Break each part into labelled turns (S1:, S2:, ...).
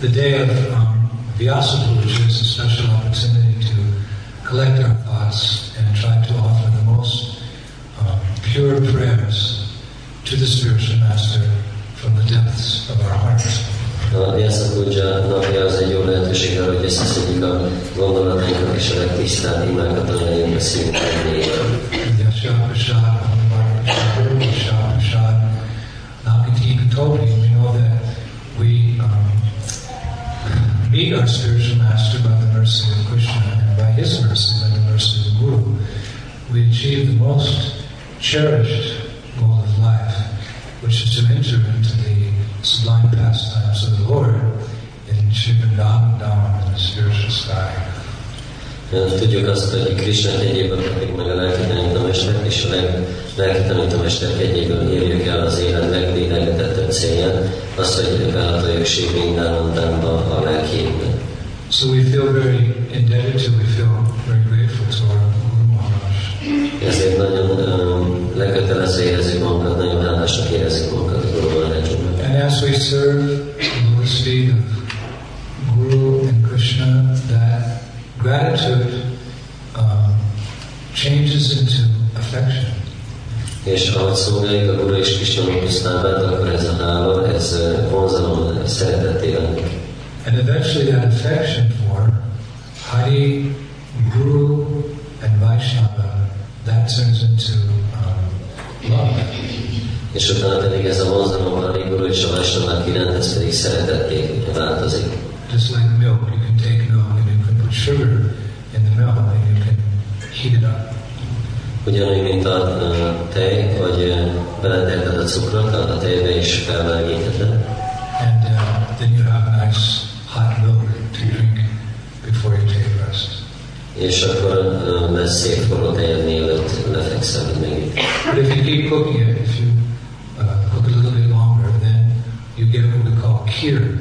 S1: the day of um, Vyasa is a special opportunity to collect our thoughts and try to meet our spiritual master by the mercy of Krishna, and by his mercy, by the mercy of the Guru, we achieve the most cherished goal of life, which is to enter into the sublime pastimes of the Lord in Dham in the spiritual sky.
S2: Tudjuk azt, hogy Krishna egyébben kapjuk meg a lelki tanítomestert, és a leg, lelki tanítomester egyébben érjük el az élet leglélegetettebb célját, azt, hogy behatoljuk Sri Vrindavandámba a lelkiénkben.
S1: So we feel very indebted to, we feel very grateful to our Guru Maharaj.
S2: Ezért nagyon um, lekötelező érezzük magunkat, nagyon hálásnak érezzük magunkat a Guru Maharajnak.
S1: And as we serve the lotus feet of gratitude um, changes into affection.
S2: És szolgáljuk a Guru és Krishna Pusztávát, akkor ez a hála, ez vonzalom.
S1: And eventually that affection for Hari, Guru, and Vaishnava, that turns into um, love.
S2: És utána pedig ez a vonzalom a Hari Guru és a Vaisnavák iránt, ez pedig szeretetté változik.
S1: Just like milk sugar in the milk and you can heat it up.
S2: Ugyanúgy, mint a tej, hogy a cukrot a tejbe felmelegítheted,
S1: And uh, then you have a nice hot milk to drink before you take a rest.
S2: és akkor uh, lesz szép forró tejed, mielőtt lefekszel, hogy megint.
S1: But if you keep cooking it, if you uh, cook it a little bit longer, then you get what we call kheer.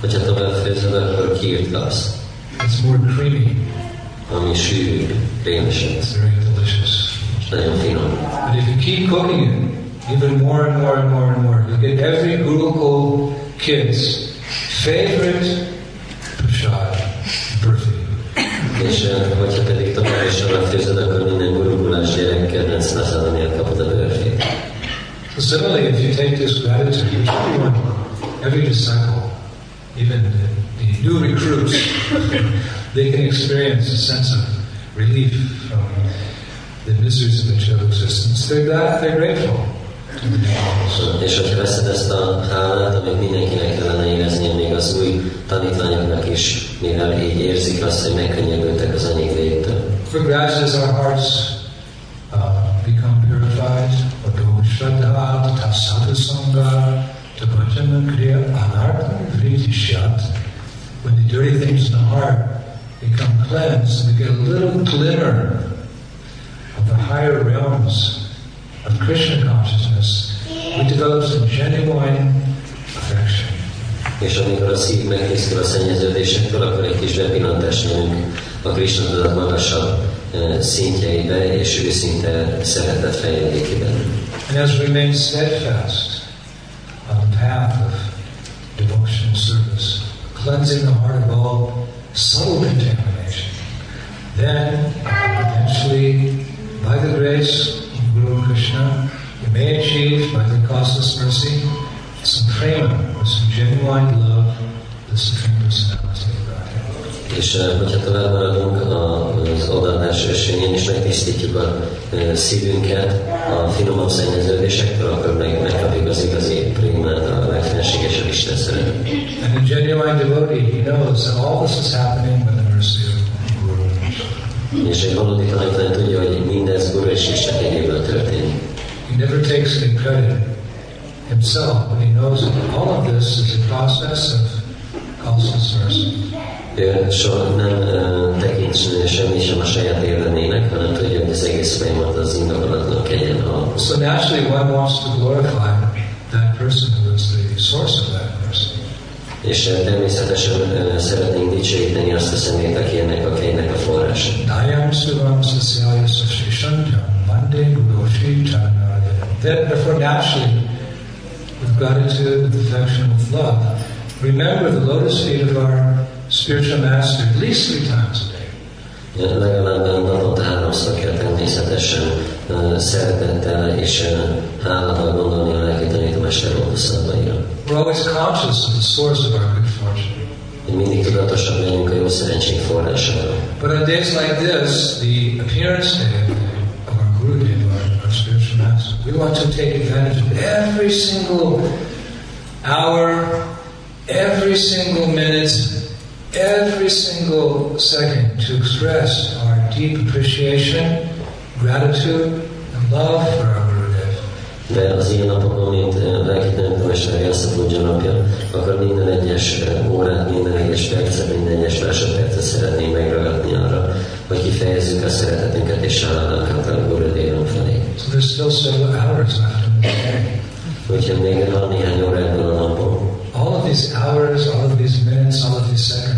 S2: Hogyha tovább főzöd, akkor kírt kapsz,
S1: It's more creamy.
S2: ami sűrű, krémesebb,
S1: very delicious.
S2: nagyon finom.
S1: But if you keep cooking it, even more and more and more and more, you get every Gurukul kid's favorite prasad, burfi.
S2: És hogyha pedig tovább is főzöd, akkor minden gurugulás gyerek kedvenc kapod a bőrfét.
S1: So similarly, if you take this gratitude, which everyone, every disciple, even the new recruits, they can experience a sense of relief from the miseries of material existence. They're glad, they're grateful to the devils.
S2: És hogyha veszed ezt a hálát, amit mindenkinek kellene éreznie, még az új tanítványoknak is, mivel így érzik azt, hogy megkönnyebbültek az.
S1: For gradually as our hearts uh, become purified, Adho Shraddha, Tata Sadhu Sangha, Kriya Anartha when the dirty things in the heart become cleansed, we get a little glimmer of the higher realms of Krishna consciousness, we develop some genuine affection.
S2: És amikor a szív a szennyeződésektől, akkor egy kis bepillantást a Krishna tudat magasabb eh, szintjeibe, és őszinte szeretet.
S1: And as we remain steadfast on the path of devotion and service, cleansing the heart of all subtle contamination, then eventually, by the grace of Guru Krishna, we may achieve, by the causeless mercy, some prema, or some genuine love, the Supreme Personality.
S2: És hogyha tovább maradunk az odaadás esényén, és megtisztítjuk a szívünket a finomabb szennyeződésektől, akkor meg, megkapjuk az igazi primát, a legfenségesebb Isten szeretet.
S1: And a genuine devotee, he knows that all this is happening by the mercy of Guru.
S2: És egy valódi tanítvány tudja, hogy mindez Guru és Isten kegyéből történik.
S1: He never takes any credit himself, but he knows that all of this is a process of causeless mercy.
S2: Soha nem uh, tekint semmit sem a saját érdemének, hanem tudja, hogy az egész folyamat az indokolatlan kegyen a
S1: So naturally, one wants to glorify that person who is the source of that mercy.
S2: És természetesen szeretnénk dicsőíteni azt a szemét, aki ennek a kegynek a forrása.
S1: Dayam Suvam Sasyaya Sashishantam Vande Guroshi Chanaraya. Therefore, naturally, with gratitude, with affection, with love, remember the lotus feet of our spiritual master at least three times a day.
S2: Legalább naponta háromszor kell természetesen szeretettel és hálával gondolni a lelki.
S1: We're always conscious of the source of our good fortune.
S2: Hogy mindig tudatosabb legyünk a jó.
S1: But on days like this, the appearance day of, our Guru of our, our spiritual master, we want to take advantage of every single hour, every single minute, every single second to express our deep appreciation, gratitude, and love for our Guru Dev.
S2: De az ilyen napokon, mint eh, lelki tanítomester Jászapudja napja, akkor minden egyes eh, órát, minden egyes percet, minden egyes másodpercet szeretnénk megragadni arra, hogy kifejezzük a szeretetünket és hálánkat a Guru felé.
S1: So there's still several hours left in the day.
S2: Úgyhogy még van néhány ebből a napon.
S1: All of these hours, all of these minutes, all of these seconds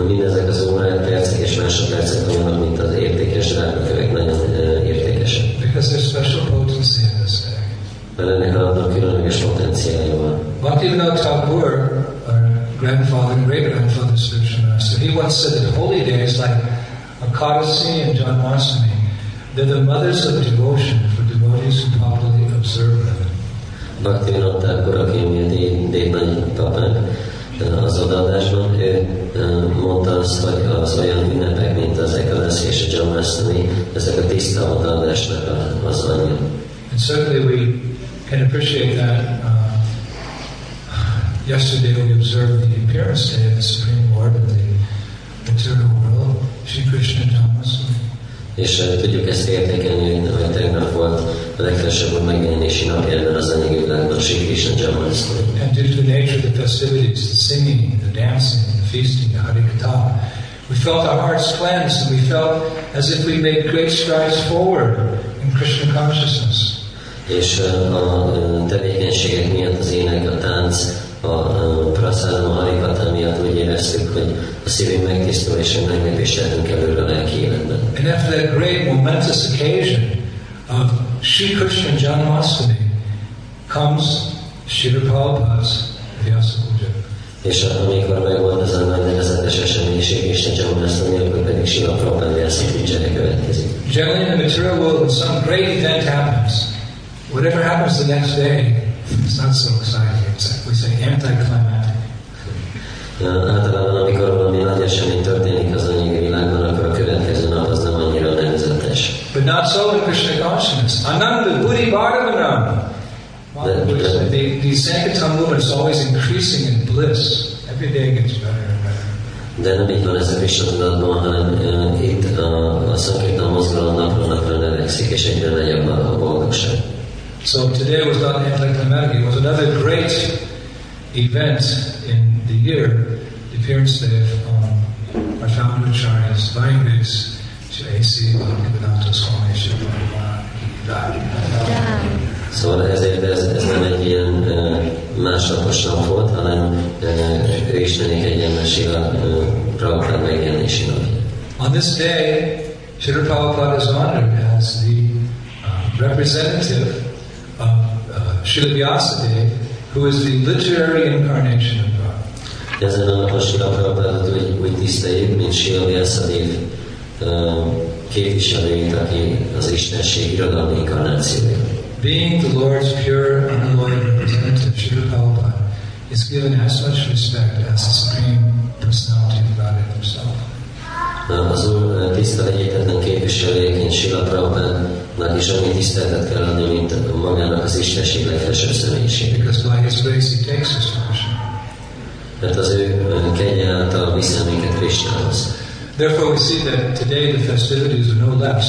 S2: Mindezek az órák, percek és másodpercek olyanok, mint az értékes drágakövek, nagyon értékesek.
S1: Because there's special potency in this day.
S2: Mert ennek adnak különleges potenciálja van.
S1: Bhaktivinoda Thakur, our grandfather and great grandfather master, he once said that holy days like Akadasi and Janmashtami, they're the mothers of devotion for devotees who properly observe them.
S2: Bhakti Vinottákor, aki miért így nagy papánk az odaadásban, ő mondta azt, hogy az olyan ünnepek, mint az Ekadasi és a Jamasztani, ezek a tiszta odaadásnak az anyja.
S1: And certainly we can appreciate that. Uh, yesterday we observed the appearance day of the Supreme Lord of the material world, Sri Krishna Janmashtami.
S2: És eh, tudjuk ezt értékelni, hogy tegnap volt a legfelsőbb megjelenési napja ebben az anyagi világban, Sri Krishna Jamasztani.
S1: And due to the nature of the festivities, the singing, the dancing, the feasting, the Harikatha, we felt our hearts cleansed and we felt as if we made great strides forward in Krishna consciousness.
S2: És a tevékenységek miatt, az ének, a tánc, a a harikatán miatt úgy éreztük, hogy a szívünk megtisztul, és egy nagy lépést tettünk előre a lelki életben.
S1: And after that great momentous occasion of Sri Krishna Janmashtami comes Srila Prabhupada's Vyasa Puja.
S2: És amikor megvolt ez a nagy nevezetes eseménység, Isten akkor pedig Sila Prabhupád Vyasa Puja következik.
S1: Generally in the material world, when some great event happens, whatever happens the next day, it's not so exciting. It's like we say anticlimactic.
S2: Általában, amikor valami nagy esemény történik az anyagi világban, akkor a következő nap az nem annyira nevezetes.
S1: But not so in Krishna consciousness. Ananda Buddhi Bhagavanam. The, the, the Sankirtan movement is always increasing in bliss. Every day gets better and better.
S2: De nem így van ez a Krishna tudatban, hanem uh, itt a, a Sankirtan mozgalom napról napra növekszik, és egyre nagyobb a, a boldogság.
S1: So today was not anticlimactic. It was another great event in the year, the appearance day of um, our founder Acharya's dying days, Shri A.C. Bhaktivedanta Swami Shri
S2: Szóval ezért ez, ez nem egy ilyen másnapos nap volt, hanem ő Istenék egyenlősével uh, Prabhupád megjelenési napja.
S1: On this day, Shri Prabhupada is honored as the uh, representative of uh, Srila Vyasadeva, who is the literary incarnation of God.
S2: Ezen a napon Sila Prabhupádot úgy, úgy tiszteljük, mint Sila Vyaszadev uh, képviselőjét, aki az Istenség irodalmi inkarnációja.
S1: Being the Lord's pure, unalloyed representative, Srila Prabhupada is given as much respect as the Supreme Personality of Godhead Himself.
S2: Az Úr eh, tiszta egyetlen képviselőjeként Sila Prabhupádnak is annyi tiszteletet kell adni, mint magának az Istenség legfelsőbb személyiség.
S1: Because by His grace He takes us to Krishna.
S2: Mert az ő eh, kegye által viszi minket Krishnához.
S1: Therefore we see that today the festivities are no less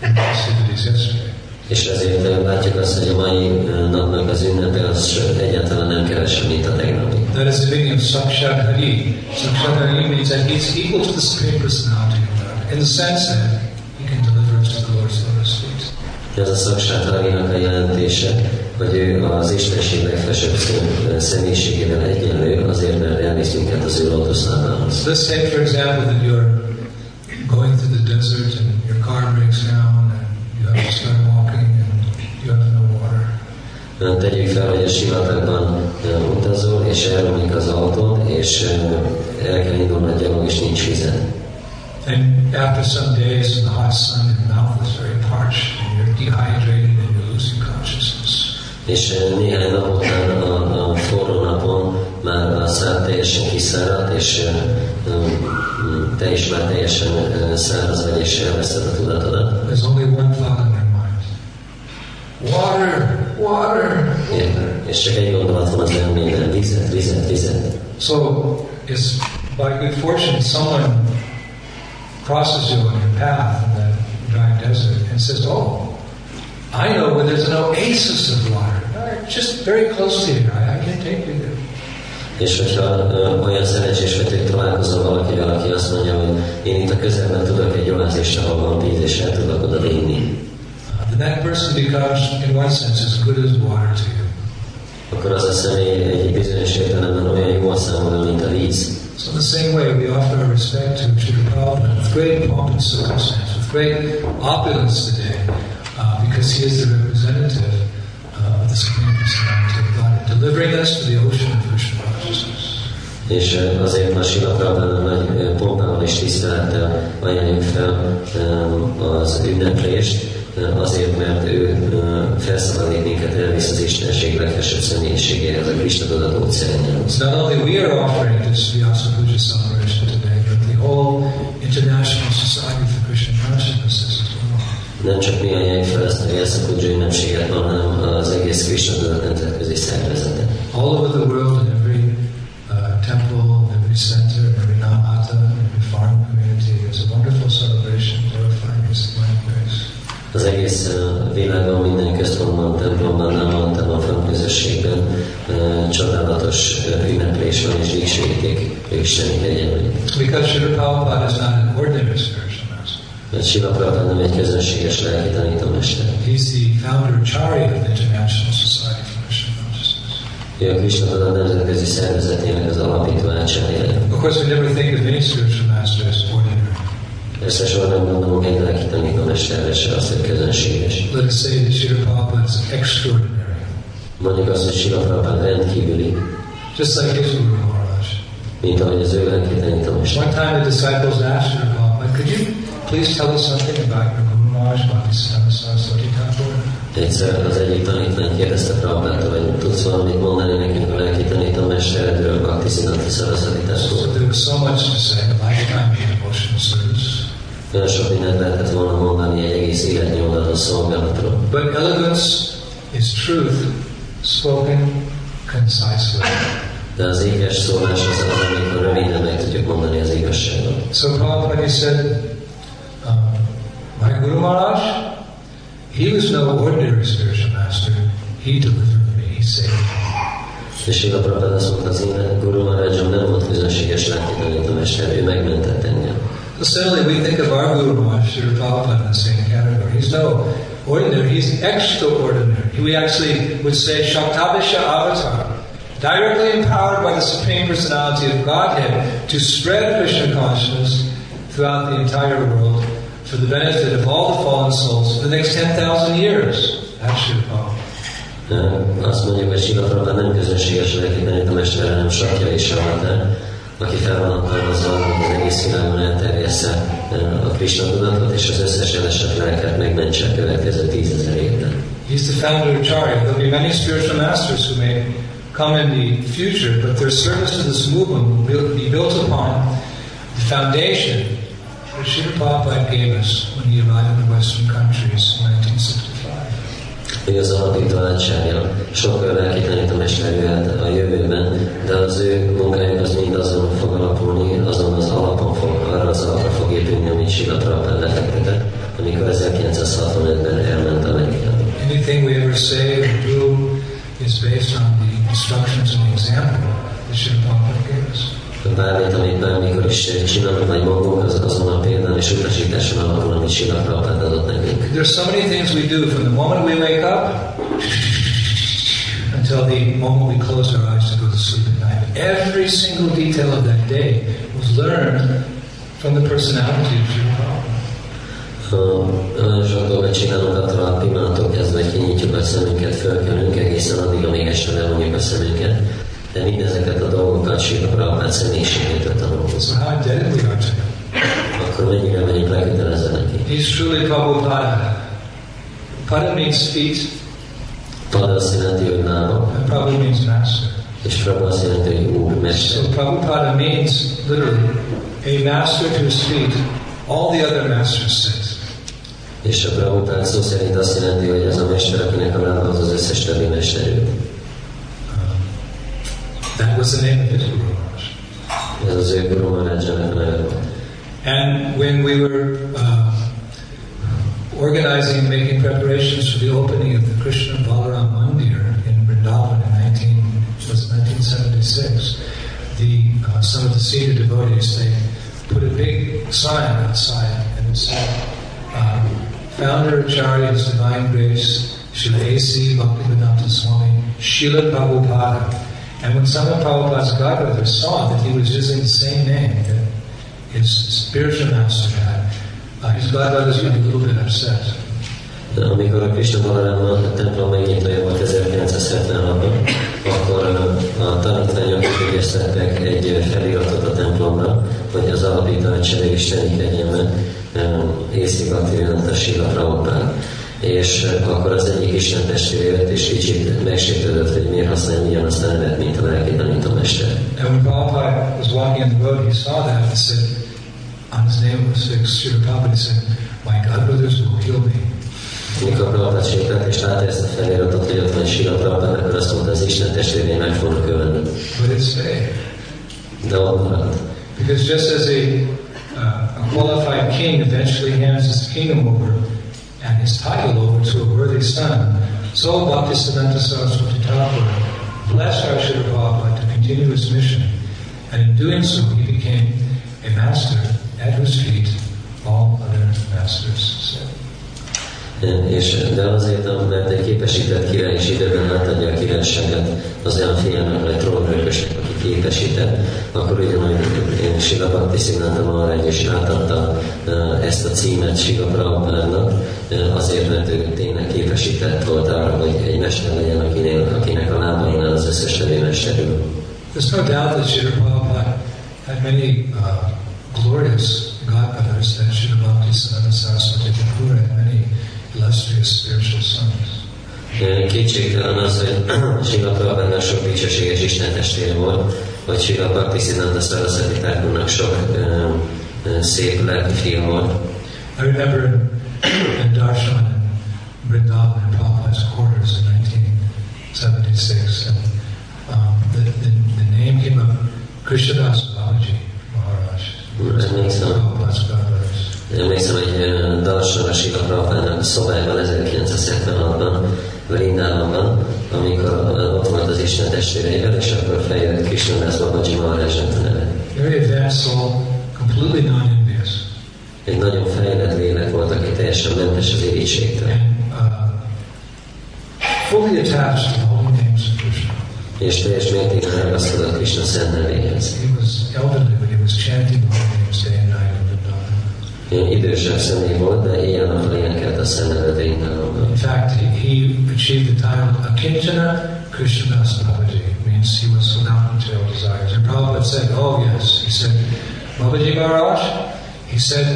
S1: than the festivities yesterday.
S2: És ezért látjuk azt, hogy a mai napnak az ünnepe az egyáltalán nem kevesebb, mint a tegnapi.
S1: That is the meaning of Sakshat Hari. Sakshat Hari means that he's equal to the Supreme Personality of God, in the sense that he can deliver us to the Lord's lotus feet.
S2: Ez a Sakshat Harinak a jelentése, hogy ő az Istenség legfelsőbb személyiségével egyenlő, azért mert elvisz minket az ő lotuszlábához.
S1: Let's say, for example, that you're going through the desert and your car breaks down and you have to start
S2: Tegyük fel, hogy a sivatagban utazol, és elromlik az autód, és el kell indulnod gyalog, és nincs vized.
S1: And after some days in the hot sun, your mouth is very parched and you're dehydrated and you're losing consciousness.
S2: És néhány nap után a, a forró napon már a szád teljesen kiszáradt, és te is már teljesen száraz vagy, és elveszted a tudatodat.
S1: There's only one thought in your mind. Water, water.
S2: És csak egy gondolat van az elméden, vizet, vizet, vizet.
S1: So, it's by good fortune someone crosses you on your path in that dry desert and says, Oh, I know where there's an oasis of water. Just very close to here. I, I can take you there.
S2: És hogyha ö, olyan szerencsés vagy, hogy találkozol valakivel, aki azt mondja, hogy én itt a közelben tudok egy oázist, ahol van víz, és el tudok oda vinni,
S1: Uh, then that person becomes, in one sense, as good as water to you.
S2: akkor az a személy egy bizonyos értelemben olyan jó a mint a víz.
S1: So in the same way, we offer our respect to Srila Prabhupada with great pomp and circumstance, with great opulence today, uh, because he is the representative uh, of the Supreme Personality of God, delivering us to the ocean of Krishna consciousness.
S2: És azért ma Sila Prabhupának nagy pompával és tisztelettel ajánljuk fel az ünneplést, azért, mert ő felszabadít minket, elvisz az Istenség legfelsőbb személyiségéhez, a Krishna tudat óceánjához.
S1: Not only we are offering this Vyasa Puja celebration today, but the whole International Society for Krishna Consciousness as well.
S2: Nem csak mi ajánljuk fel ezt a Vyasa ünnepséget, hanem az egész Krishna tudat nemzetközi szervezete.
S1: All over the world, in every uh, temple, in every center, in every namata, in every farm community, there's a wonderful celebration glorifying His divine grace.
S2: Az egész világon, minden központban, templomban, nem a közösségben ö, csodálatos ünneplés van és dicsőíték Isten egyenlő.
S1: Because Srila Prabhupada is not an ordinary spiritual master.
S2: Mert Prabhupada nem egy közönséges lelki tanítómester.
S1: He's the founder Acharya of the International Society for Krishna Consciousness.
S2: Ő a Krishna tudat nemzetközi szervezetének az alapító ácsárja.
S1: Of course, we never think of any spiritual.
S2: Nem gondolom egy lelki tanítómesterre se azt, hogy közönséges.
S1: Let us say that Srila Prabhupada is extraordinary,
S2: Mondjuk azt, hogy Sila Prabhupada rendkívüli,
S1: just like his Guru Maharaj.
S2: mint ahogy az ő lelki tanítómester.
S1: One time the disciples asked Srila Prabhupada, could you please tell us something about your Guru Maharaj, Bhaktisiddhanta Saraswati Thakur?
S2: Egyszer az egyik tanítvány kérdezte Prabhupától, hogy tudsz valamit mondani nekünk a lelki tanítómesteredről, Bhakti Siddhanta Saraswati
S1: So
S2: Thakur.
S1: there was so much to say, a lifetime of devotional service.
S2: Olyan sok mindent lehetett volna mondani egy egész életnyomdaló szolgálatról.
S1: But elegance is truth spoken concisely.
S2: De az ékes szólás az az, amikor röviden meg tudjuk mondani az igazságot.
S1: So Prabhupada said, um, my Guru Maharaj, he was no ordinary spiritual master. He delivered me. He saved me.
S2: És Sila Prabhupada azt mondta, az én Guru Maharajom nem volt közönséges lelki tanítómester, ő megmentett engem.
S1: Suddenly we think of our Guru Maharaj, Srila Prabhupada, in the same category. He's no ordinary, he's extraordinary. We actually would say Shaktyavesha Avatar, directly empowered by the Supreme Personality of Godhead to spread Krishna consciousness throughout the entire world for the benefit of all the fallen souls for the next 10,000 years. That's Srila Prabhupada.
S2: Ö, Azt mondjuk, hogy Prabhupada nem közönséges lelki tanítómester, hanem sakja és aki fel van hatalmazva, hogy az egész világon elterjessze a tudatot, és az összes elesett lelket megmentse a következő tízezer évben.
S1: He's the founder of Acharya. There'll be many spiritual masters who may come in the future, but their service to this movement will be built upon the foundation that Srila Prabhupada gave us when he arrived in the Western countries in 1965.
S2: hogy az alapító átságja sok lelki tanítomester jöhet a jövőben, de az ő munkájuk az mind azon fog alapulni, azon az alapon fog, arra az alapra fog épülni, amit Sila Prabhupád lefektetett, amikor 1965-ben elment Amerikába.
S1: Anything we ever say or do is based on the instructions and example that Srila Prabhupada gave us.
S2: Bármit, amit bármikor is csinálunk, vagy mondunk,
S1: There's so many things we do from the moment we wake up until the moment we close our eyes to go to sleep at night. Every single detail of that day was learned from the personality of Srila Prabhupada.
S2: Ha nagyon sok dolgot csinálunk attól a pillanattól kezdve, kinyitjuk a szemünket, fölkelünk egészen addig, amíg este levonjuk a szemünket. De mindezeket a dolgokat Sila Prabhupád személyiségétől tanulunk.
S1: So how indebted we are to.
S2: Akkor mennyire vagyunk lekötelezve neki.
S1: He's truly Prabhupada. Pada means feet,
S2: Pada azt jelenti, hogy
S1: and Prabhu means master.
S2: és Prabhu azt jelenti, hogy úr,
S1: So. Prabhupada means literally a master to whose feet all the other masters sit.
S2: És a Prabhupád szó szerint azt jelenti, hogy az a mester, akinek a lába az az összes többi mester ő.
S1: That was the name of his Guru.
S2: Ez az ő Guru Maharajjának a neve volt.
S1: And when we were uh, organizing, making preparations for the opening of the Krishna Balaram Mandir in Vrindavan in 19, was 1976, the, uh, some of the senior devotees, they put a big sign outside and it said, uh, Founder Acharya His Divine Grace, Srila A.C. Bhaktivedanta Swami, Srila Prabhupada. And when some of Prabhupada's godbrothers saw that he was using the same name his spiritual master had, uh, his godbrothers got a little bit upset.
S2: Amikor a Krishna Balaram a templom megnyitója volt 1976-ban, akkor a tanítványok végeztettek egy feliratot a templomra, hogy az alapító hadsereg isteni kegyelme észik a Sila Prabhupád. És akkor az egyik Isten testvére jött, és kicsit megsértődött, hogy miért használja ugyanazt a nevet, mint a lelki tanítómester.
S1: And when Prabhupada was walking in the road, he saw that and said, on his name was fixed, Srila Prabhupada, he said, My godbrothers will kill me.
S2: Mikor sétált, és látta ezt a feliratot, hogy ott van Sila Prabhupád, akkor azt mondta, az Isten testvérei meg fognak ölni.
S1: But it stayed.
S2: De ott maradt.
S1: Because just as a, uh, a qualified king eventually hands his kingdom over and his title over to a worthy son, so Bhaktisiddhanta Saraswati Thakur blessed our Srila Prabhupada to continue his mission. And in doing so, he became a master at whose feet all other masters sit.
S2: És, de azért, mert egy képesített király is időben átadja a királyságot az olyan fiának, vagy trónörökösnek, aki képesített, akkor ugyanúgy Sila Bhakti Siddhanta Maharaj is átadta ezt a címet Sila Prabhupádnak, azért, mert ő tényleg képesített volt arra, hogy egy mester legyen, akinél, akinek a lábainál az összes többi mester ül.
S1: There's no doubt that Srila Prabhupada had many uh, glorious godbrothers, that Srila Bhaktisiddhanta Saraswati Thakur had many illustrious spiritual sons.
S2: Kétségtelen az, hogy Sila sok dicsőséges Isten testvére volt, vagy Sila Bhakti Siddhanta Saraswati Thakurnak sok szép lelki fia volt.
S1: I remember in, Darshan in Vrindavan in Prabhupada's quarters in 1976, and um, the, the, the name came up Krishnadas.
S2: Emlékszem, emlékszem, hogy Prabhupádnak a szobájában 1976-ban, Vrindávamban, amikor ott volt az Isten testvéreivel, és akkor feljött Krishnadász Babaji Maharajnak a neve.
S1: Very advanced soul, completely non-envious.
S2: Egy nagyon fejlett lélek volt, aki teljesen mentes az irítségtől.
S1: uh, fully attached to the holy names of Krishna.
S2: és teljes mértékben ragaszkodott Krishna szent nevéhez.
S1: He was elderly, but he was chanting
S2: idősebb személy volt, de éjjel-nappal énekelt a szent.
S1: In fact, he, he achieved the title Akinchana Krishnadas Babaji. It means he was without material desires. And Prabhupada said, oh yes, he said, Babaji Maharaj, he said,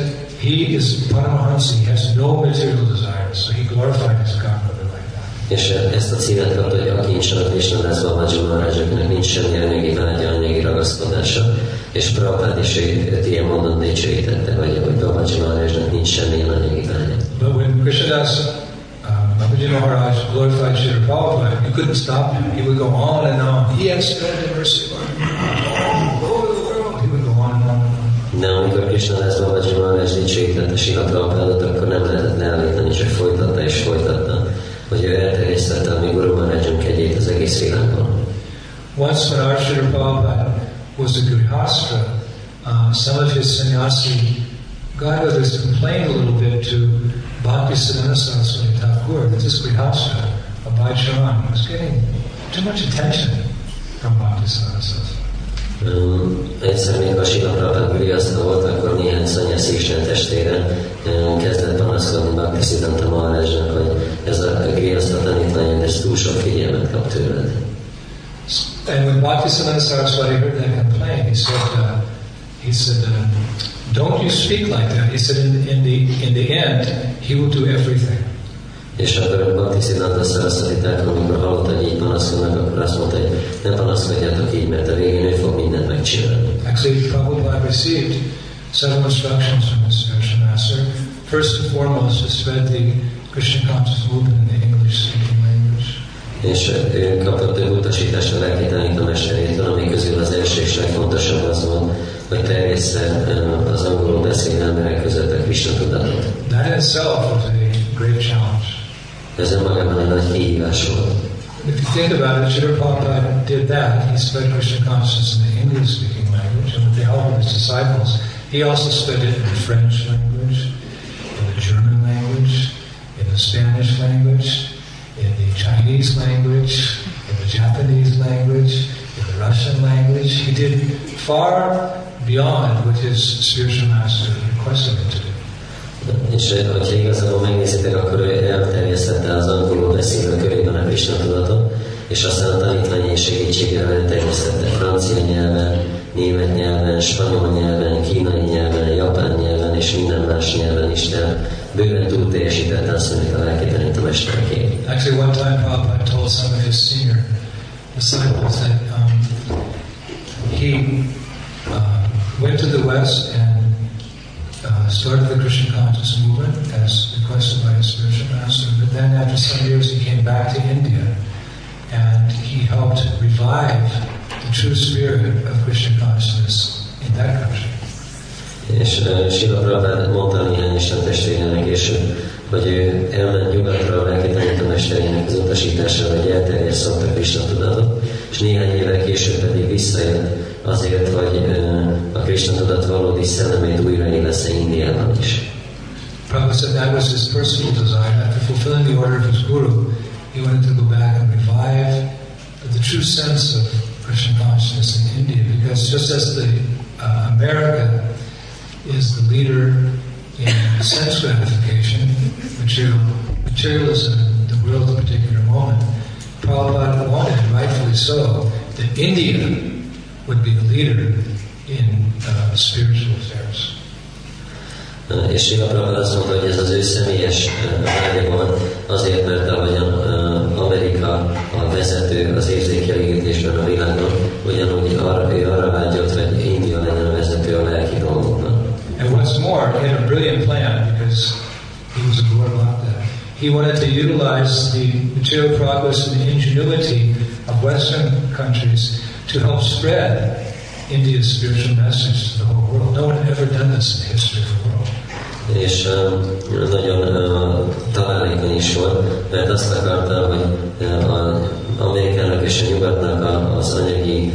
S1: he is Paramahansa, he has no material desires. So he glorified his godmother like that.
S2: És ezt a címet kapta, hogy aki nincs a Krishna Das Babaji Maharajoknak nincs semmi anyagi vágya, anyagi ragaszkodása, és Prabhupád is őt ilyen módon dicsőítette, hogy, hogy Babaji Maharajnak nincs semmi vágya.
S1: But when Krishnadas Babaji Maharaj glorified Srila Prabhupada, you couldn't stop him. He would go on and on. He has spread the mercy of all over the world. He would go on and.
S2: De amikor Krishna Das Babaji Maharaj dicsőítette Sila Prabhupádot, akkor nem lehetett leállítani, csak folytatta és folytatta, hogy ő elterjesztette a mi Guru Maharajunk egyét az egész világon.
S1: Once when our Srila Prabhupada was a Grihastha, uh, some of his sannyasi godbrothers complained a little bit to Bhaktisiddhanta Saraswati Thakur that this Grihastha, Abhay Charan, was getting too much attention from Bhaktisiddhanta Saraswati.
S2: Um, egyszer még a Sila Prabhupád Guriaszta volt, akkor néhány szanyaszi Isten testvére um, kezdett panaszkodni Bhakti Siddhanta Maharajnak, hogy ez a Guriaszta tanítvány, ez túl sok figyelmet kap tőled.
S1: And when Bhaktisiddhanta Saraswati heard that complaint, he said, uh, he said, uh, don't you speak like that. He said, in, in, the, in the end, he will do everything.
S2: És akkor Bhakti Siddhanta Saraswati amikor hallotta, hogy így panaszkodnak, akkor azt mondta, hogy ne panaszkodjatok így, mert a végén ő fog mindent megcsinálni.
S1: Actually, Prabhupada received several instructions from his master. First and foremost, to spread the Krishna conscious movement in the English-speaking language.
S2: És kapott több utasítást a lelki tanítómesterétől, ami közül az első és legfontosabb az volt, hogy terjessze az angolul beszélő emberek között a Krishna tudatot.
S1: That itself was a great challenge.
S2: Ez önmagában egy nagy kihívás volt.
S1: If you think about it, Srila Prabhupada did that. He spread Krishna consciousness in the English-speaking language, and with the help of his disciples, he also spread it in the French language, in the German language, in the Spanish language, Chinese language, in the Japanese language, in the Russian language. He did far beyond what his spiritual master requested him to do.
S2: És hogyha igazából megnézitek, akkor ő elterjesztette az angolul beszélő körében a Krishna tudatot, és aztán a tanítványi segítségével elterjesztette francia nyelven, német nyelven, spanyol nyelven, kínai nyelven, japán nyelven és minden más nyelven is, tehát
S1: Actually, one time Prabhupada told some of his senior disciples that um, he uh, went to the West and uh, started the Krishna conscious movement as requested by his spiritual master. But then, after some years, he came back to India and he helped revive the true spirit of Krishna consciousness in that country.
S2: És Sila Prabhupád mondta néhány Isten testvérének később, hogy ő elment nyugatra a lelki tanítómesterének az utasításával, hogy elterjessze ott a Krishna tudatot, és néhány évvel később pedig visszajött azért, hogy a Krishna tudat valódi szellemét újraélesse Indiában is.
S1: Prabhupada said that was his personal desire. After fulfilling the order of his guru, he wanted to go back and revive the true sense of Krishna consciousness in India. Because just as the uh, America is the leader in sense gratification, material, materialism the world at a particular moment, Prabhupada wanted, rightfully so, that India would be the leader in uh, spiritual affairs.
S2: Uh, És Sila Prabhupada azt mondta, hogy ez az ő személyes uh, vágya volt, azért, mert ahogyan uh, Amerika a vezető az érzékelégítésben a világon, ugyanúgy arra, ő arra vágyott, hogy India legyen a vezető a lelki dolgokban.
S1: And what's more, he had a brilliant plan because he was a Guru Bhakta. He wanted to utilize the material progress and the ingenuity of Western countries to help spread India's spiritual message to the whole world. No one had ever done this in the history of the world.
S2: És nagyon találékony is volt, mert azt akarta, hogy az Amerikának és a Nyugatnak az anyagi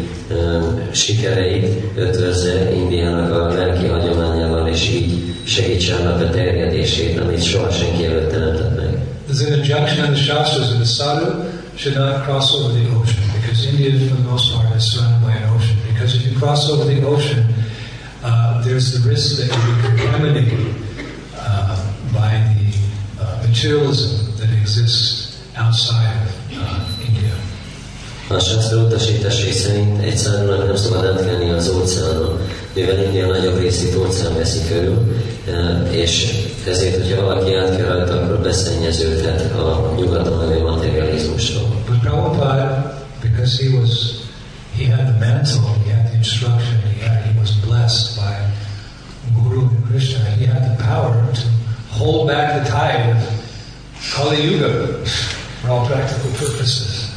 S2: sikereit ötvözze Indiának a lelki hagyományával, és így segítse annak a terjedését, amit soha senki előtte nem tett.
S1: There's an injunction in the Shastras that a sadhu should not cross over the ocean because India, for the most part, is surrounded by an ocean. Because if you cross over the ocean, uh, there's the risk that you be contaminated uh, by the uh, materialism that exists outside of uh, India.
S2: A utasításai szerint nem szabad átkelni az óceánon, mivel India nagyobb részét óceán veszi körül, és Ezért, hogyha valaki átkel rajta, akkor beszennyeződhet a nyugaton levő materializmustól.
S1: But Prabhupada, because he was, he had the mantle, he had the instruction, he, had, he was blessed by Guru and Krishna, he had the power to hold back the tide of Kali Yuga for all practical purposes.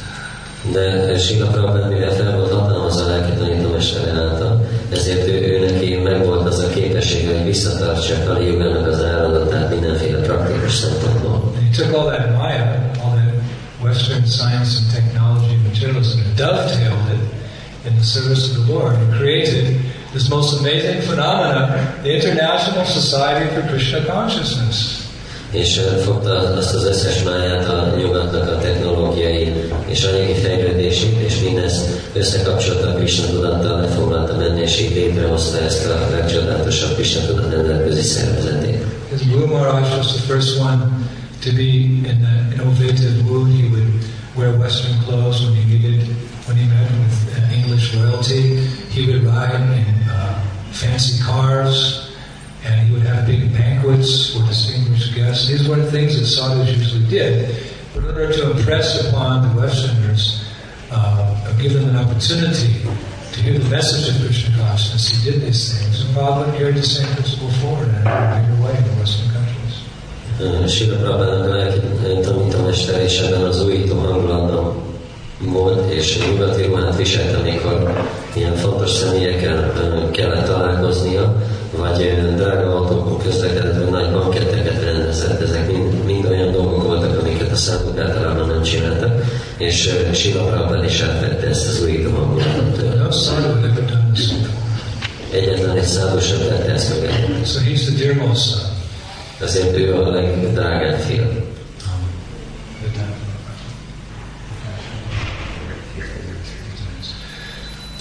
S2: De Sila Prabhupád, mivel fel volt hatalmazva a lelki tanítómestere által, ezért ő, ő neki megvolt az a hogy visszatartsa a Yugának az mindenféle praktikus szempontból.
S1: He took all that Maya, all that Western science and technology materialism, and dovetailed it in the service of the Lord, and created this most amazing phenomena, the International Society for Krishna Consciousness.
S2: És fogta azt az összes máját a nyugatnak a technológiai és anyagi fejlődését, és mindezt összekapcsolta a Krishna tudattal, lefoglalta benne, és így létrehozta ezt a legcsodálatosabb Krishna tudat nemzetközi szervezetét.
S1: Guru Maharaj was the first one to be in the innovative mood. He would wear Western clothes when he needed, when he met with uh, English royalty. He would ride in uh, fancy cars, and he would have big banquets for distinguished guests. These were the things that sadhus usually did. But in order to impress upon the Westerners, uh, give them an opportunity to hear the message of Krishna consciousness, he did these things. And Prabhupada carried the same principle forward in a bigger way in the Western countries.
S2: Volt, és nyugati ruhát viselt, amikor ilyen fontos személyekkel kellett találkoznia, vagy drága autókon vagy nagy banketteket rendezett. Ezek mind, mind olyan dolgok voltak, amiket a számok általában nem csináltak, és ö, Sila Prabhupád is átvette ezt az újító hangulatot. Egyetlen egy szálló sem tette ezt meg el.
S1: So he's the dearmost son.
S2: Azért ő a legdrágább fia.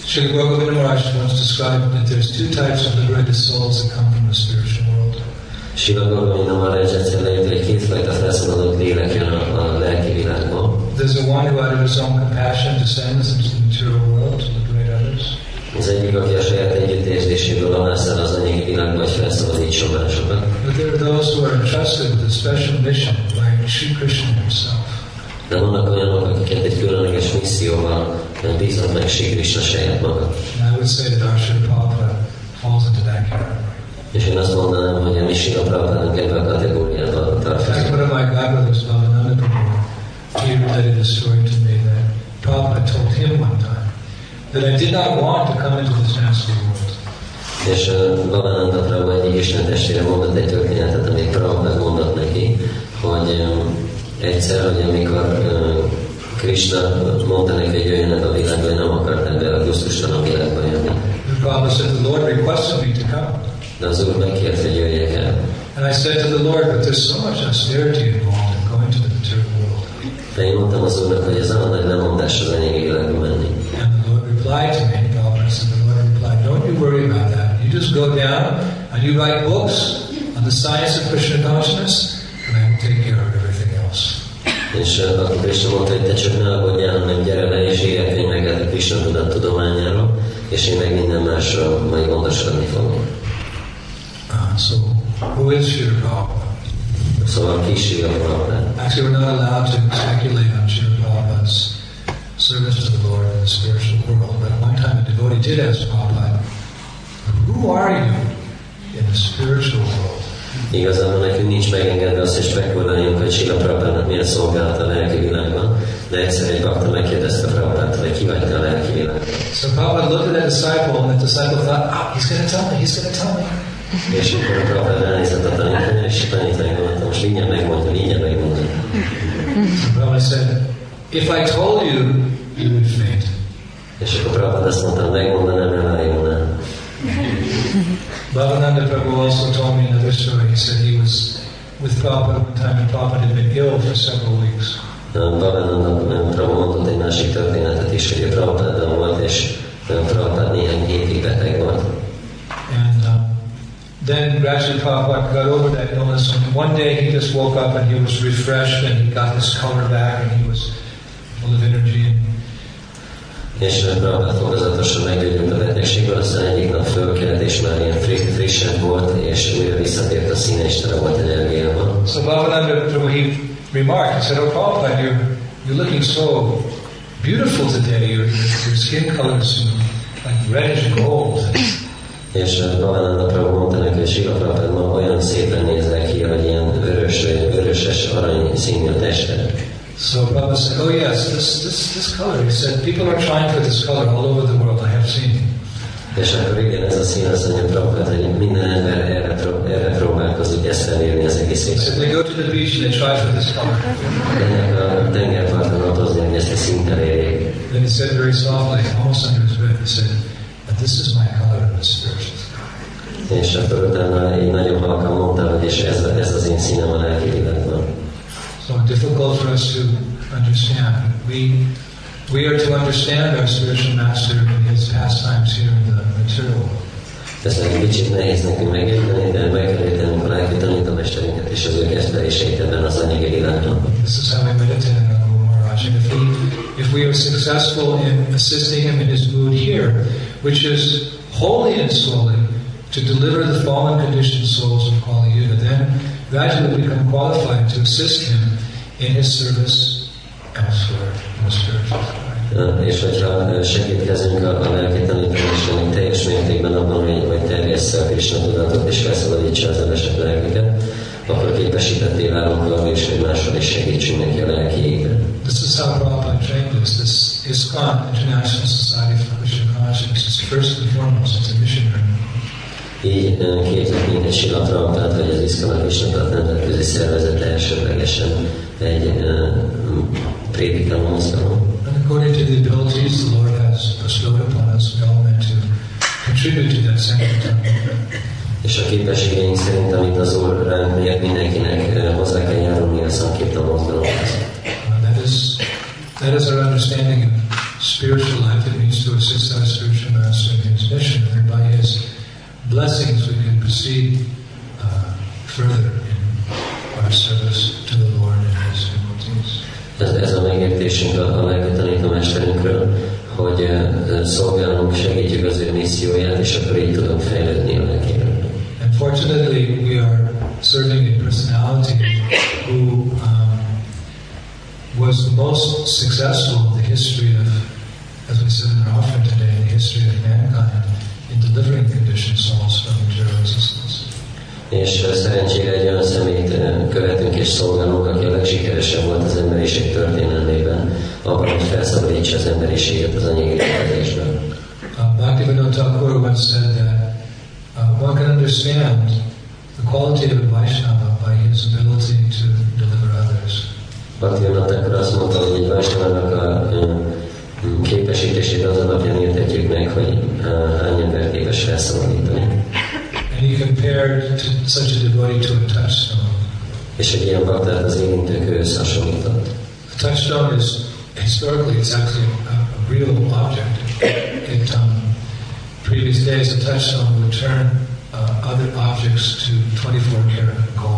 S1: Srila Govinda Maharaj once described that there's two types of liberated souls that come from the spiritual world.
S2: Gorgonya Maharaj egyszer leírt, hogy kétfajta felszabadult lélek jön a, a lelki világból.
S1: There's the one who out of his own compassion descends into the material world to liberate others.
S2: Az egyik, aki a saját együttérzéséből alászál az anyagi világba, hogy felszabadítson másokat.
S1: But there are those who are entrusted with a special mission by Sri Krishna himself.
S2: De vannak olyanok, akiket egy különleges misszióval bízott meg Sri Krishna saját maga.
S1: And I would say that our Srila Prabhupada falls into that category.
S2: És én azt mondanám, hogy a mi Sila Prabhupádnak ebbe a kategóriába
S1: In fact,
S2: tartozik.
S1: one of my godbrothers, Bhavananda Prabhu, he related this story to me that Prabhupada told him one time that I did not want to come into this nasty world.
S2: És uh, Bhavananda Prabhu egyik Isten testvére mondott egy történetet, amit Prabhupád mondott neki, hogy um, egyszer, hogy amikor uh, Krishna mondta neki, hogy jöjjön ebbe a világba, nem ebbe a világba jönni.
S1: Prabhupada said, the Lord requested me to come.
S2: De az Úr megkért, hogy jöjjek el.
S1: And I said to the Lord, but there's so much austerity involved in going to the material world.
S2: De én mondtam az Úrnak, hogy ez olyan nagy lemondás az anyagi világba menni.
S1: And the Lord replied to me, Prabhupada said, the Lord replied, don't you worry about that. You just go down and you write books on the science of Krishna consciousness, and I will take care of everything else.
S2: És akkor Krishna mondta, hogy te csak ne aggódjál, hanem gyere le és írj könyveket a Krishna tudat tudományáról, és én meg minden másról majd gondoskodni fogok.
S1: Uh, so, who is Sri?
S2: Szóval ki Prabhupád?
S1: Actually, we're not allowed to speculate on Sri Prabhupada's service to the Lord in the spiritual world. But one time a devotee did ask Prabhupada, Who are you in the spiritual world?
S2: Igazából nekünk nincs megengedve azt, hogy spekuláljunk, hogy Sila Prabhupádnak milyen szolgálat a lelki világban, de egyszer egy bakta megkérdezte Prabhupádtól, hogy ki vagy te a lelki világban.
S1: So Prabhupada looked at that disciple, and that disciple thought, oh, he's going to tell me, he's going to tell me.
S2: És akkor a Prabhupád ránézett a tanítványra, és a tanítvány gondolta, most mindjárt megmondja, mindjárt megmondja.
S1: Prabhupada said, if I told you, you would faint.
S2: És akkor Prabhupád azt mondta, megmondanám, elájulnál.
S1: Bhavananda Prabhu also told me another story. He said he was with Prabhupada one time, and Prabhupada had been ill for several weeks. And um, then gradually Prabhupada got over that illness, and one day he just woke up and he was refreshed and he got his color back and he was full of energy. And
S2: És Prabhupád fokozatosan meggyógyult a betegségből, aztán egyik nap fölkelt, és már ilyen friss, frissen csend volt, és újra visszatért a színe, és tele volt energiával.
S1: So Bhavananda Prabhu, he remarked, he said, Oh Prabhupada, you're, you're looking so beautiful today. Your, your skin color is like reddish gold.
S2: És uh, Bhavananda Prabhu mondta neki, hogy Sila Prabhupada ma olyan szépen néznek ki, hogy ilyen vörös, vöröses arany színű a tested.
S1: So Prabhupada said, Oh yes, this, this, this color. He said, People are trying for this color all over the world. I have seen.
S2: És akkor igen, ez a szín azt mondja Prabhupada, hogy minden ember erre, erre próbálkozik ezt elérni az egész
S1: He. They go to the beach and they try for this color.
S2: A tengerparton hogy ezt a szint elérjék.
S1: Then he said very softly, almost under his breath, he said, But this is my color of the spiritual sky.
S2: És akkor utána így nagyon halkan mondta, hogy és ez, ez az én színem a lelki.
S1: So difficult for us to understand. We we are to understand our spiritual master in his pastimes here in the material world.
S2: Ez egy kicsit nehéz nekünk megérteni, de meg kell értenünk a lelki tanítómesterünket és az ő kezdveléseit ebben az anyagi.
S1: This is how we meditate on Guru Maharaj. And if we if we are successful in assisting him in his mood here, which is wholly and solely to deliver the fallen conditioned souls of Kali Yuga, then gradually we become qualified to assist him in his service elsewhere in the spiritual.
S2: És hogyha segítkezünk a, a lelki tanítómesternek teljes mértékben abban, hogy, hogy terjessze a Krishna tudatot és felszabadítsa az elesett lelkeket, akkor képesítetté válunk arra is, hogy máshol is segítsünk neki a lelki égben.
S1: This is how Prabhupada trained us. This ISKCON, International Society for Krishna Consciousness, is first and foremost, it's a missionary.
S2: Így képzett minket Sila Prabhupát, hogy az Iszkana Krisnatat nemzetközi szervezet elsődlegesen egy prédikáló mozgalom.
S1: According to the abilities the Lord has bestowed upon us, we all meant to contribute to that movement.
S2: És a képességeink szerint, amit az Úr ránk mért, mindenkinek hozzá kell járulni a szanképta mozgalomhoz.
S1: Uh, that is that is our understanding of spiritual life. It means to assist our spiritual master in his mission, blessings we can proceed uh, further in our service to the Lord and his devotees.
S2: Ez, ez a megértésünk a, a lelki tanítómesterünkről, hogy ö, szolgálunk, segítjük az ő misszióját, és akkor így tudunk fejlődni a lelki életben.
S1: And fortunately, we are serving a personality who um, was the most successful in the history of, as we said in our offering today, in the history of mankind in material existence.
S2: És szerencsére egy olyan szemét követünk és szolgálunk, aki a legsikeresebb volt az emberiség történelmében, abban, hogy felszabadítsa az emberiséget az anyagi létezésből.
S1: Uh, Bhaktivinoda Thakur once said that uh, one can understand the quality of a Vaishnava by his ability to deliver others.
S2: Bhaktivinoda Thakur azt mondta, hogy egy Vaisnavának a képesítését az alapján értetjük meg, hogy ö, hány ember képes felszabadítani.
S1: And he compared to, such a devotee to a touchstone.
S2: És egy ilyen baktát az érintők összehasonlított.
S1: A touchstone is historically it's actually a, a real object. It, um, previous days, a touchstone would turn uh, other objects to 24 karat gold.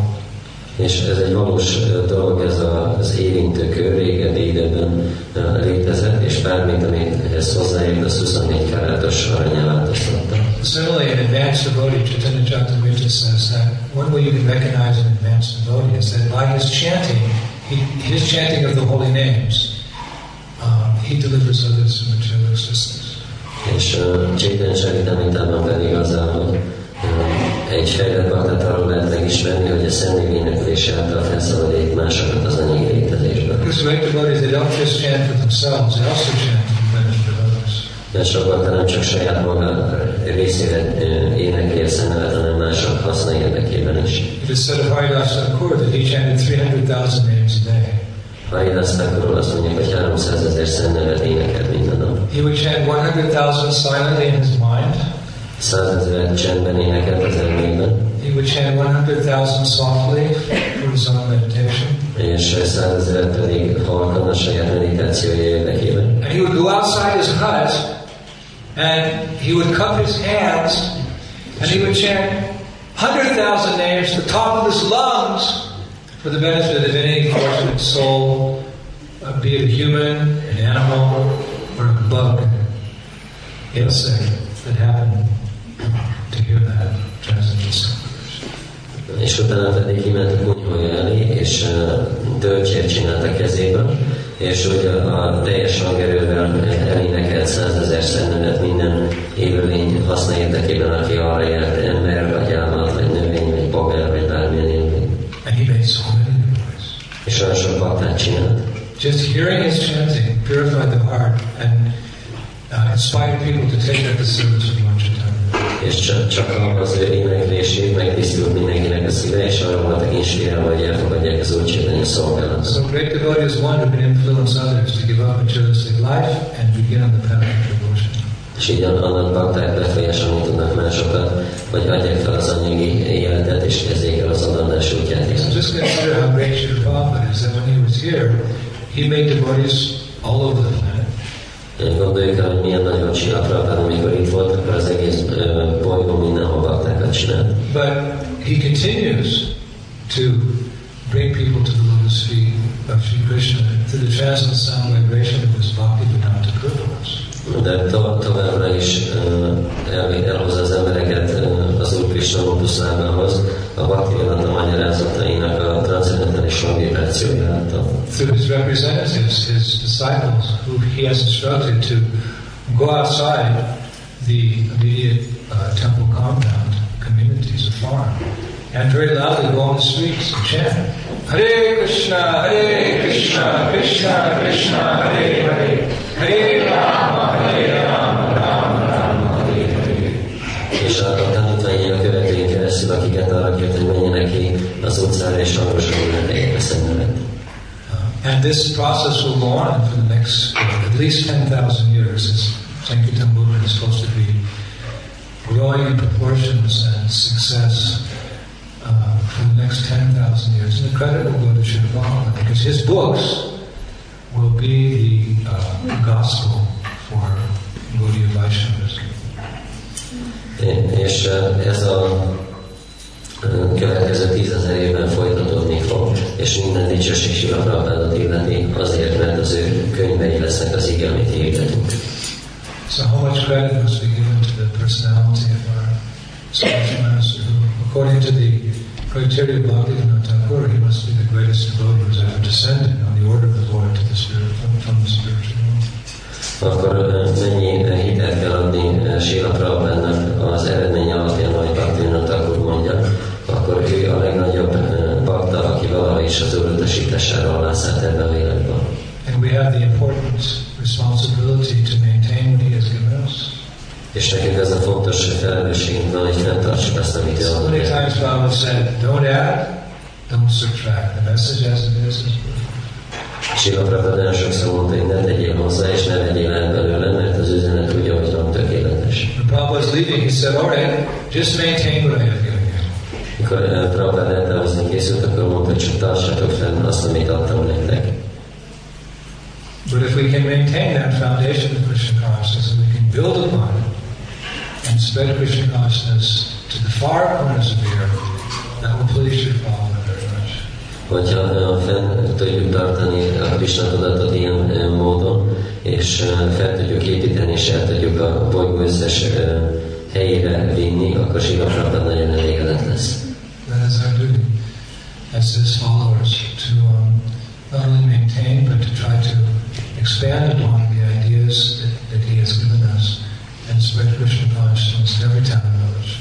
S2: És ez egy valós dolog, ez az érintőkő régebbi időben létezett, és bármit, amit ehhez hozzáért, az 24 karátos aranyá változtatta.
S1: Similarly, an advanced devotee, Chaitanya Chaitanya says that one way you can recognize an advanced devotee is that by his chanting, he, his chanting of the holy names, um, he delivers others from material existence.
S2: És uh, Cséten Saritamintában pedig az áll, hogy uh, egy fejlett baktát arról lehet megismerni, hogy a személy énekelése által felszabadít másokat az anyagi létezésből.
S1: Because devotees, they don't just chant for themselves, they also chant for the benefit of others.
S2: Mert sok bakta nem csak saját maga részére énekli a szemelet, hanem mások haszna érdekében is.
S1: It is said of Haridas Thakur that he chanted 300,000 names a day.
S2: Haridas Thakurról azt mondják, hogy 300 ezer szemnevet énekelt minden nap.
S1: He would chant 100,000 silently in his mind.
S2: 100 ezer csendben énekelt
S1: He would chant 100,000 softly for his own meditation.
S2: és 100 ezer pedig halkan a saját meditációja érdekében.
S1: And he would go outside his hut and he would cup his hands and he would chant 100,000 names to the top of his lungs for the benefit of any fortunate soul, uh, be it a human, an animal, or a bug, insect that happened
S2: utána pedig a kunyhója elé, és töltsét csinált a kezében, és úgy a teljes hangerővel elénekelt százezer szennevet minden élőlény haszna érdekében, aki arra járt, ember, vagy állat, vagy növény, vagy bogár, vagy bármilyen
S1: noise.
S2: És olyan sok baktát csinált.
S1: Just hearing his chanting purified the heart and uh, inspired people to take up the service.
S2: És csak, csak az ő éneklését megtisztult mindenkinek a szíve, és arra voltak inspirálva, hogy elfogadják az Úr Csaitanya szolgálatot.
S1: So great devotees one who can influence others to give up materialistic life and begin on the path of devotion.
S2: És így annak bakták befolyásolni tudnak másokat, hogy adják fel az anyagi életet, és kezdjék el az adandás útját is.
S1: So just consider how great Srila Prabhupada is that when he was here, he made devotees all over the planet.
S2: Gondoljuk el, hogy milyen nagyon amikor itt volt, akkor az egész ö, bolygón mindenhol baktákat csinált.
S1: But he continues to bring people to the lotus feet of Sri Krishna through the transient sound vibration of his bhakti vedanta gurus.
S2: De to- továbbra is elhozza az embereket a magyarázatainak a transzendentális.
S1: Through his representatives, his disciples, who he has instructed to go outside the immediate uh, temple compound communities, the farm, and very loudly go on the streets and chant, Hare Krishna, Hare Krishna, Krishna Krishna, Hare Hare, Hare Rama,
S2: hogy ki az utcára és.
S1: Uh, and this process will go on for the next uh, at least 10,000 years. This Sankirtan movement is supposed to be growing in proportions and success uh, for the next 10,000 years. And the credit will go to Srila because his books will be the uh, gospel for Gaudiya Vaishnavas.
S2: És ez a következő tízezer évben folytatódni fog, és minden dicsőség Sila Prabhupádot illeti azért, mert az ő könyvei lesznek az ige, amit hirdetünk.
S1: So how much credit must be given to the personality of our spiritual master who, according to the criteria of Bhaktivinoda Thakur, he must be the greatest devotee who's ever descended on the order of the Lord to the spirit from, from the spiritual world.
S2: Akkor eh, mennyi eh, hitelt kell adni eh, Sila Prabhupádnak az eredmény az Úr utasítására alá szállt ebbe a világban.
S1: And we have the important responsibility to maintain what he has given us.
S2: És nekünk ez a fontos felelősségünk van, hogy fenntartsuk azt, amit ő
S1: So
S2: adott.
S1: many times Baba said, don't add, don't subtract. The message as it is is perfect.
S2: Sila Prabhupada nagyon sokszor mondta, hogy ne tegyél hozzá, és ne vegyél el belőle, mert az üzenet úgy, ahogy van, tökéletes.
S1: When Prabhupada was leaving, he said, all right, just maintain what I have.
S2: Mikor Prabhupada eltávozni készült, akkor mondta, csak tartsatok fenn azt, amit adtam nektek.
S1: But if we can maintain that foundation of Krishna consciousness and we can build upon it and spread Krishna consciousness to the far corners of the earth, that will please Sri Prabhupada very much.
S2: Hogyha fenn tudjuk tartani a Krishna tudatot ilyen módon, és fel tudjuk építeni, és el tudjuk a bolygó összes helyére vinni, akkor Sila Prabhupada nagyon elégedett lesz.
S1: As his followers to um, not only maintain but to try to expand upon the ideas that, that he has given us and spread Krishna consciousness to every town and village.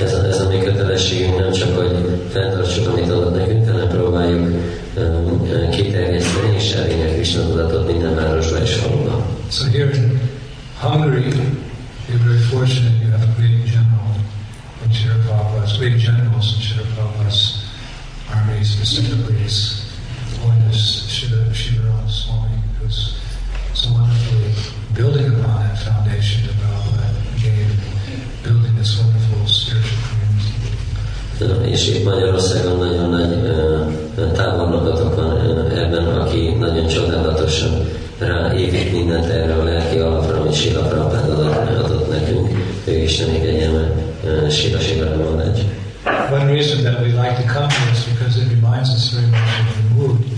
S2: Ez a, ez a mi kötelességünk nem csak, hogy fenntartsuk, amit adott nekünk, hanem próbáljuk um, kiterjeszteni és elérni Krishna tudatot minden városba és faluban.
S1: So here in Hungary, you're very fortunate you have a great general in Prabhupada's, great generals in Shri Army, specifically his Holiness Shiva, Shivaram Swami, who's so wonderfully building upon that foundation that Prabhupada gave, building this wonderful spiritual community.
S2: És itt Magyarországon nagyon nagy tábornokatok van ebben, aki nagyon csodálatosan ráépít mindent erre a lelki alapra, amit Sila Prabhupád adott, nekünk. Ő Istenik egyelme uh, Sila Shiva Maharaj.
S1: One reason that we like to come here is because it reminds us very much of the mood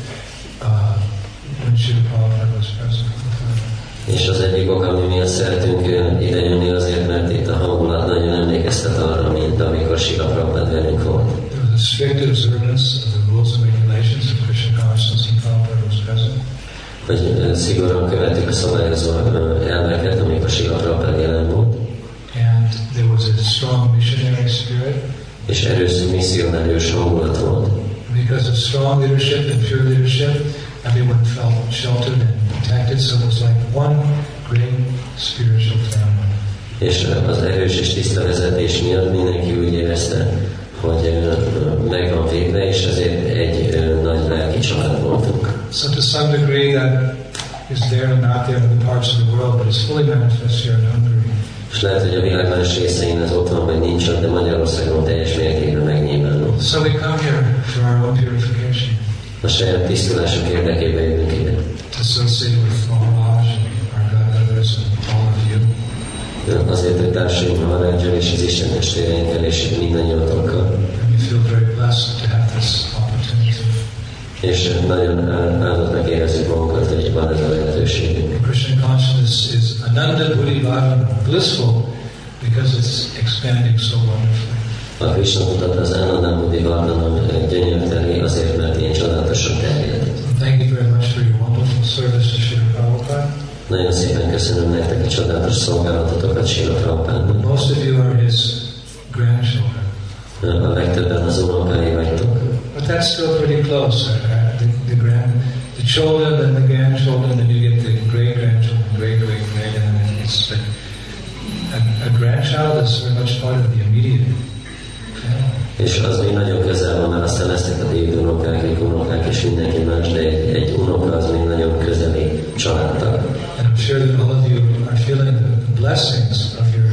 S1: leadership, everyone felt sheltered and protected, so it was like one great spiritual family.
S2: És az erős és tiszta vezetés miatt mindenki úgy érezte, hogy meg van védve, és ezért egy nagy lelki család voltunk.
S1: So to some degree that is there and not there in the parts of the world, but is fully manifest here in Hungary.
S2: És lehet, hogy a világ más részein ez ott van, vagy nincs de Magyarországon teljes mértékben megnyilvánul.
S1: So we come here for our own purification,
S2: a saját tisztulásunk érdekében jövünk ide. Azért, hogy társuljunk a Varágyal és az Isten testvéreinkkel és mindannyiatokkal. És nagyon áldottnak érezzük magunkat, hogy van ez a lehetőségünk.
S1: Christian consciousness is ananda buddhi blissful because it's expanding so wonderfully.
S2: A Krishna tudat az Ananda Buddhi Vardhanam eh, gyönyörteli azért, mert ilyen csodálatosan terjed.
S1: Thank you very much for your wonderful service to Srila Prabhupada.
S2: Nagyon szépen köszönöm nektek a csodálatos szolgálatotokat Sila Prabhupádnak.
S1: Most of you are his grandchildren.
S2: A legtöbben az unokái vagytok,
S1: But that's still pretty close. uh, The, the grand, the children, then the grandchildren, then you get the great grandchildren, great great great, and it's but a, a grandchild is very much part of the immediate family.
S2: És az még nagyon közel van, mert aztán lesznek a dédunokák, unokák és mindenki más, de egy, egy unoka az még nagyon közeli családtag.
S1: I'm sure that all of you are feeling the blessings of your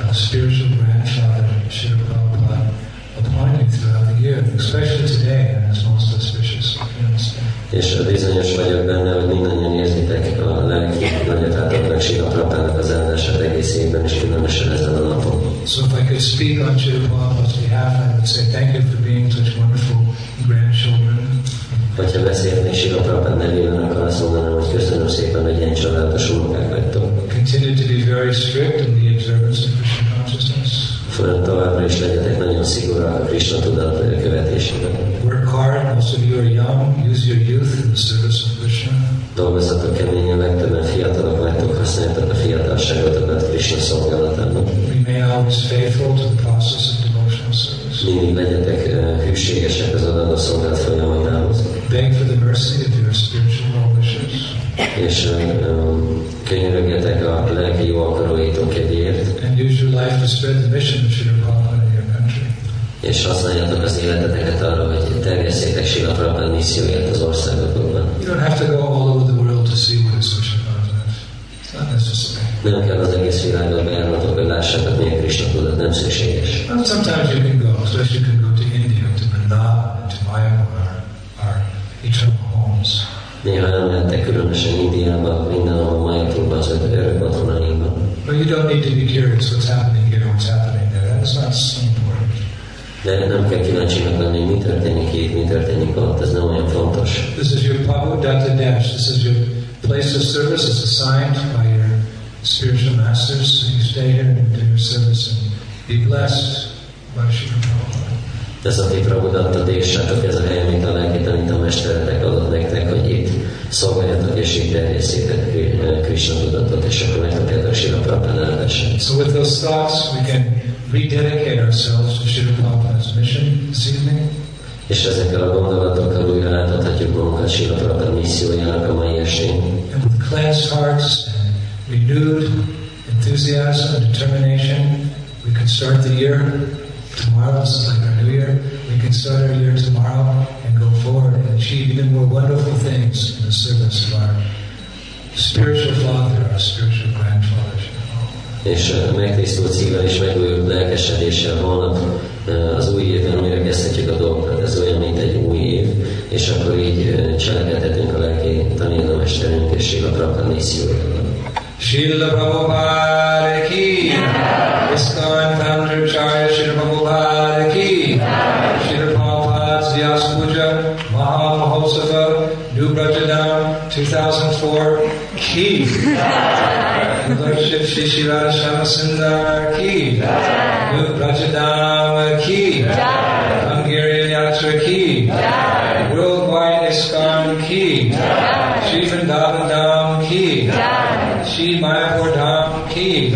S1: uh, spiritual grandfather, Srila Prabhupada, upon you throughout the year, especially today, and it's most auspicious. You understand?
S2: És bizonyos vagyok benne, hogy mindannyian érzitek a lelki nagyatátoknak, Sila Prabhupádnak az áldását egész évben, és különösen ezen a napon.
S1: So if I could speak on Prabhupada's behalf, I would say thank you for being such wonderful grandchildren.
S2: Hogyha beszélnék Prabhupád nevében, akkor azt mondanám, hogy köszönöm szépen, hogy ilyen csodálatos unokák vagytok.
S1: Continue to be very strict in the observance of Krishna consciousness.
S2: Föl továbbra is legyetek nagyon szigorúak a Krishna tudat követésében.
S1: Work hard. Most of you are young. Use your youth in the service of Krishna.
S2: Dolgozzatok keményen, legtöbben fiatalok vagytok, használjátok a fiatalságotokat Krishna szolgálatában. Mindig legyetek hűségesek az adandó szolgálat folyamatához,
S1: Beg for the mercy of your spiritual well-wishers.
S2: és könyörögjetek a lelki jó akaróitok kedvéért,
S1: And use your life to spread the mission of Srila Prabhupada in your country.
S2: és használjátok az életeteket arra, hogy terjesszétek Sila Prabhupád misszióját az országokban.
S1: You don't have to go all over the world to see what is Krishna consciousness. It's not necessary.
S2: Nem kell az egész világban bejárnotok, hogy lássátok, milyen Krishna tudat, nem szükséges.
S1: Well, sometimes you can go, especially you can go to India, to Vrindavan, to Mayapur, our, eternal homes.
S2: Néha elmehettek különösen Indiába, mindenhol Majapurba, az öt örök otthonainkba.
S1: But you don't need to be curious what's happening here, what's happening there. That is not so important.
S2: De nem kell kíváncsinak lenni, hogy mi történik itt, mi történik ott, ez nem olyan fontos.
S1: This is your Prabhu Datta Dash. This is your place of service. It's assigned by your spiritual masters. You stay here be blessed by Srila Prabhupada.
S2: Ez a ti Prabhudatta Déksátok, ez a hely, amit a lelki tanítamesterek adott nektek, hogy itt szolgáljatok és itt terjesszétek Kri- Krishna tudatot, és akkor megkapjátok Sila Prabhupád áldását.
S1: So with those thoughts, we can rededicate ourselves to Srila Prabhupada's mission this evening.
S2: És ezekkel a gondolatokkal újra átadhatjuk magunkat Sila Prabhupád missziójának a mai estén.
S1: And with cleansed hearts and renewed enthusiasm and determination, we can start the year tomorrow. This is like our new year. We can start our year tomorrow and go forward and achieve even more wonderful things in the service of our spiritual father, our spiritual grandfather.
S2: és eh, megtisztult szívvel és megújult lelkesedéssel holnap eh, az új évben újra kezdhetjük a dolgokat. Ez olyan, mint egy új év, és akkor így eh, cselekedhetünk a lelki tanítamesterünk és Sila Prabhupád missziójában.
S1: Srila Prabhupada ki, ISKCON founder Acharya Srila Prabhupada ki, Vyas Puja Maha Mahotsava New Brajadam 2004 ki. Shri ki. New ki. Master Ki, Worldwide Ki, Shri Dham Ki, Shri Mayapur Dham Ki,